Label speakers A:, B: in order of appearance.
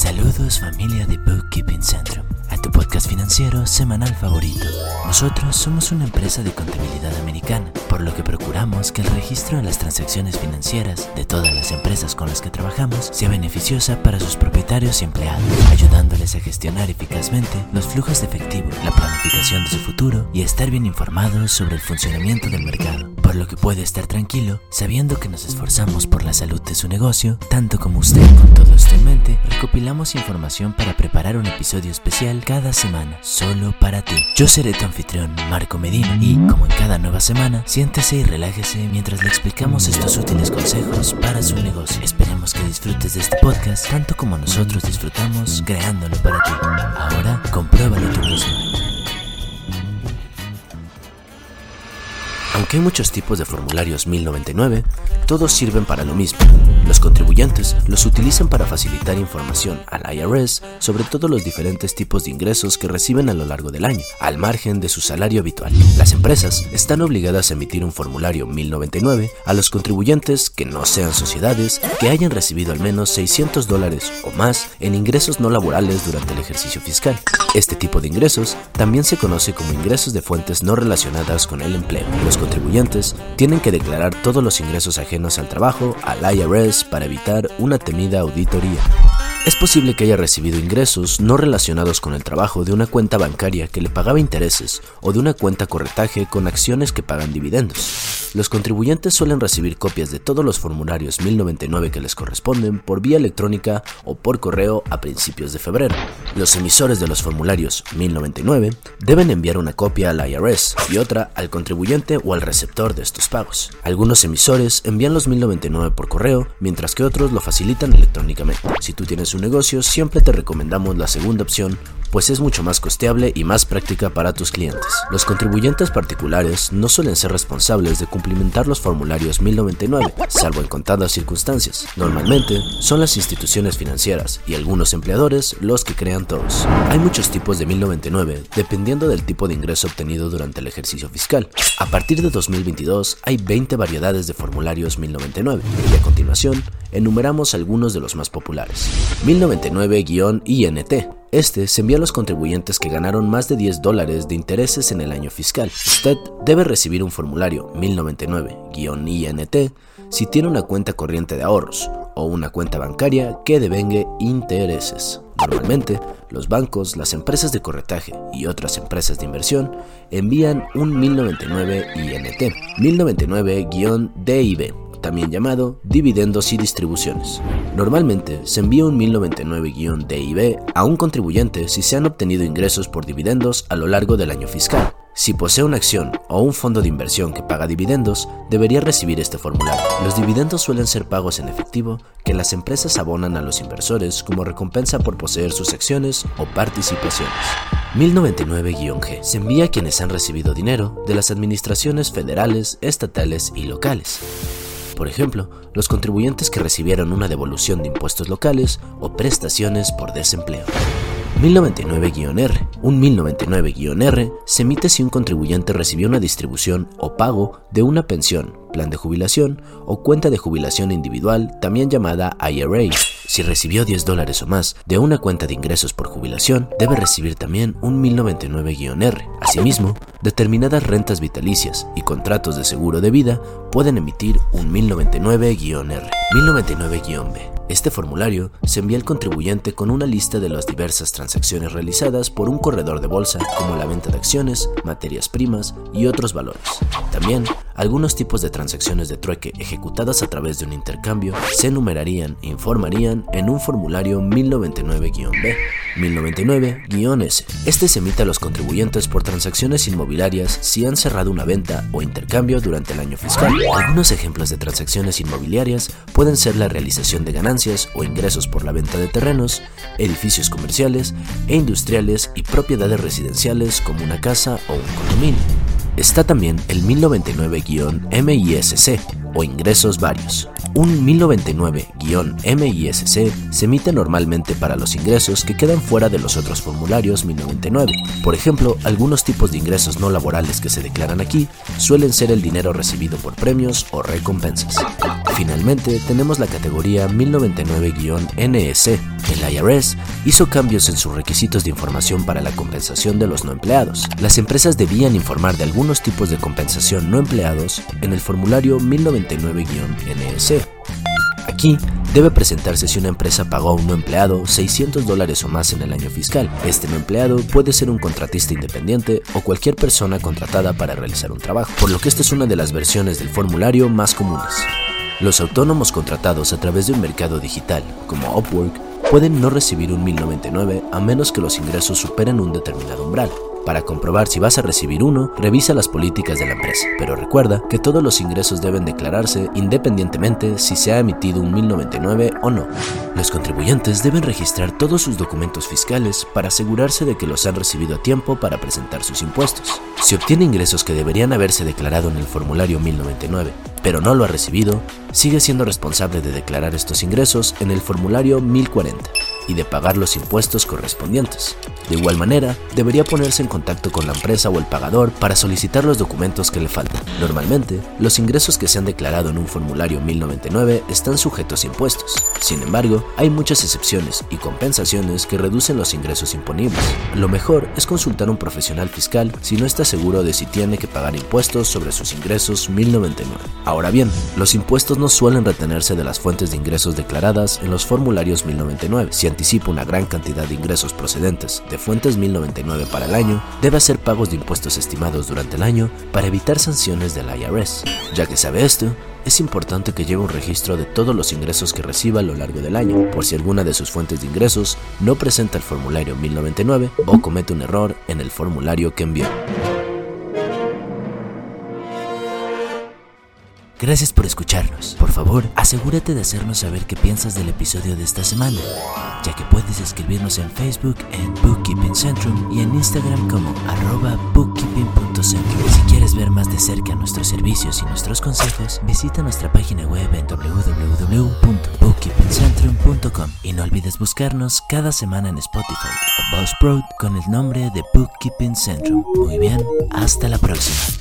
A: Saludos familia de Bookkeeping Centrum, a tu podcast financiero semanal favorito. Nosotros somos una empresa de contabilidad americana, por lo que procuramos que el registro de las transacciones financieras de todas las empresas con las que trabajamos sea beneficiosa para sus propietarios y empleados, ayudándoles a gestionar eficazmente los flujos de efectivo, la planificación de su futuro y estar bien informados sobre el funcionamiento del mercado, por lo que puede estar tranquilo sabiendo que nos esforzamos por la salud de su negocio, tanto como usted. Con todo esto en mente, recopilamos información para preparar un episodio especial cada semana, solo para ti. Yo seré tu anfitrión, Marco Medina, y como en cada nueva semana, siéntese y relájese mientras le explicamos estos útiles consejos para su negocio. Esperemos que disfrutes de este podcast tanto como nosotros disfrutamos creándolo para ti. Ahora, compruébalo tú mismo. Aunque hay muchos tipos de formularios 1099, todos sirven para lo mismo. Los contribuyentes los utilizan para facilitar información al IRS sobre todos los diferentes tipos de ingresos que reciben a lo largo del año, al margen de su salario habitual. Las empresas están obligadas a emitir un formulario 1099 a los contribuyentes que no sean sociedades que hayan recibido al menos 600 dólares o más en ingresos no laborales durante el ejercicio fiscal. Este tipo de ingresos también se conoce como ingresos de fuentes no relacionadas con el empleo. Contribuyentes tienen que declarar todos los ingresos ajenos al trabajo al IRS para evitar una temida auditoría. Es posible que haya recibido ingresos no relacionados con el trabajo de una cuenta bancaria que le pagaba intereses o de una cuenta corretaje con acciones que pagan dividendos. Los contribuyentes suelen recibir copias de todos los formularios 1099 que les corresponden por vía electrónica o por correo a principios de febrero. Los emisores de los formularios 1099 deben enviar una copia al IRS y otra al contribuyente o al receptor de estos pagos. Algunos emisores envían los 1099 por correo, mientras que otros lo facilitan electrónicamente. Si tú tienes un negocio, siempre te recomendamos la segunda opción, pues es mucho más costeable y más práctica para tus clientes. Los contribuyentes particulares no suelen ser responsables de cumplimentar los formularios 1099, salvo en contadas circunstancias. Normalmente son las instituciones financieras y algunos empleadores los que crean todos. Hay muchos tipos de 1099 dependiendo del tipo de ingreso obtenido durante el ejercicio fiscal. A partir de 2022 hay 20 variedades de formularios 1099 y a continuación enumeramos algunos de los más populares. 1099-INT. Este se envía a los contribuyentes que ganaron más de 10 dólares de intereses en el año fiscal. Usted debe recibir un formulario 1099-INT si tiene una cuenta corriente de ahorros o una cuenta bancaria que devengue intereses. Normalmente, los bancos, las empresas de corretaje y otras empresas de inversión envían un 1099 INT, 1099-DIB, también llamado dividendos y distribuciones. Normalmente se envía un 1099-DIB a un contribuyente si se han obtenido ingresos por dividendos a lo largo del año fiscal. Si posee una acción o un fondo de inversión que paga dividendos, debería recibir este formulario. Los dividendos suelen ser pagos en efectivo que las empresas abonan a los inversores como recompensa por poseer sus acciones o participaciones. 1099-G se envía a quienes han recibido dinero de las administraciones federales, estatales y locales. Por ejemplo, los contribuyentes que recibieron una devolución de impuestos locales o prestaciones por desempleo. 1099-R. Un 1099-R se emite si un contribuyente recibió una distribución o pago de una pensión, plan de jubilación o cuenta de jubilación individual, también llamada IRA. Si recibió 10 dólares o más de una cuenta de ingresos por jubilación, debe recibir también un 1099-R. Asimismo, determinadas rentas vitalicias y contratos de seguro de vida pueden emitir un 1099-R. 1099-B. Este formulario se envía al contribuyente con una lista de las diversas transacciones realizadas por un corredor de bolsa, como la venta de acciones, materias primas y otros valores. También, algunos tipos de transacciones de trueque ejecutadas a través de un intercambio se enumerarían e informarían en un formulario 1099-B, 1099-S. Este se emite a los contribuyentes por transacciones inmobiliarias si han cerrado una venta o intercambio durante el año fiscal. Algunos ejemplos de transacciones inmobiliarias pueden ser la realización de ganancias o ingresos por la venta de terrenos, edificios comerciales e industriales y propiedades residenciales como una casa o un condominio. Está también el 1099-MISC o ingresos varios. Un 1099-MISC se emite normalmente para los ingresos que quedan fuera de los otros formularios 1099. Por ejemplo, algunos tipos de ingresos no laborales que se declaran aquí suelen ser el dinero recibido por premios o recompensas. Finalmente, tenemos la categoría 1099-NS El IRS hizo cambios en sus requisitos de información para la compensación de los no empleados. Las empresas debían informar de algunos tipos de compensación no empleados en el formulario 1099-NS. Aquí debe presentarse si una empresa pagó a un no empleado 600 dólares o más en el año fiscal. Este no empleado puede ser un contratista independiente o cualquier persona contratada para realizar un trabajo, por lo que esta es una de las versiones del formulario más comunes. Los autónomos contratados a través de un mercado digital, como Upwork, pueden no recibir un 1099 a menos que los ingresos superen un determinado umbral. Para comprobar si vas a recibir uno, revisa las políticas de la empresa, pero recuerda que todos los ingresos deben declararse independientemente si se ha emitido un 1099 o no. Los contribuyentes deben registrar todos sus documentos fiscales para asegurarse de que los han recibido a tiempo para presentar sus impuestos. Si obtiene ingresos que deberían haberse declarado en el formulario 1099, pero no lo ha recibido, sigue siendo responsable de declarar estos ingresos en el formulario 1040 y de pagar los impuestos correspondientes. De igual manera, debería ponerse en contacto con la empresa o el pagador para solicitar los documentos que le faltan. Normalmente, los ingresos que se han declarado en un formulario 1099 están sujetos a impuestos. Sin embargo, hay muchas excepciones y compensaciones que reducen los ingresos imponibles. Lo mejor es consultar a un profesional fiscal si no está seguro de si tiene que pagar impuestos sobre sus ingresos 1099. Ahora bien, los impuestos no suelen retenerse de las fuentes de ingresos declaradas en los formularios 1099. Si anticipa una gran cantidad de ingresos procedentes de fuentes 1099 para el año, debe hacer pagos de impuestos estimados durante el año para evitar sanciones del IRS. Ya que sabe esto, es importante que lleve un registro de todos los ingresos que reciba a lo largo del año, por si alguna de sus fuentes de ingresos no presenta el formulario 1099 o comete un error en el formulario que envió. Gracias por escucharnos. Por favor, asegúrate de hacernos saber qué piensas del episodio de esta semana, ya que puedes escribirnos en Facebook en Bookkeeping Centrum y en Instagram como arroba bookkeeping.centrum. Si quieres ver más de cerca nuestros servicios y nuestros consejos, visita nuestra página web en www.bookkeepingcentrum.com y no olvides buscarnos cada semana en Spotify o Buzzsprout con el nombre de Bookkeeping Centrum. Muy bien, hasta la próxima.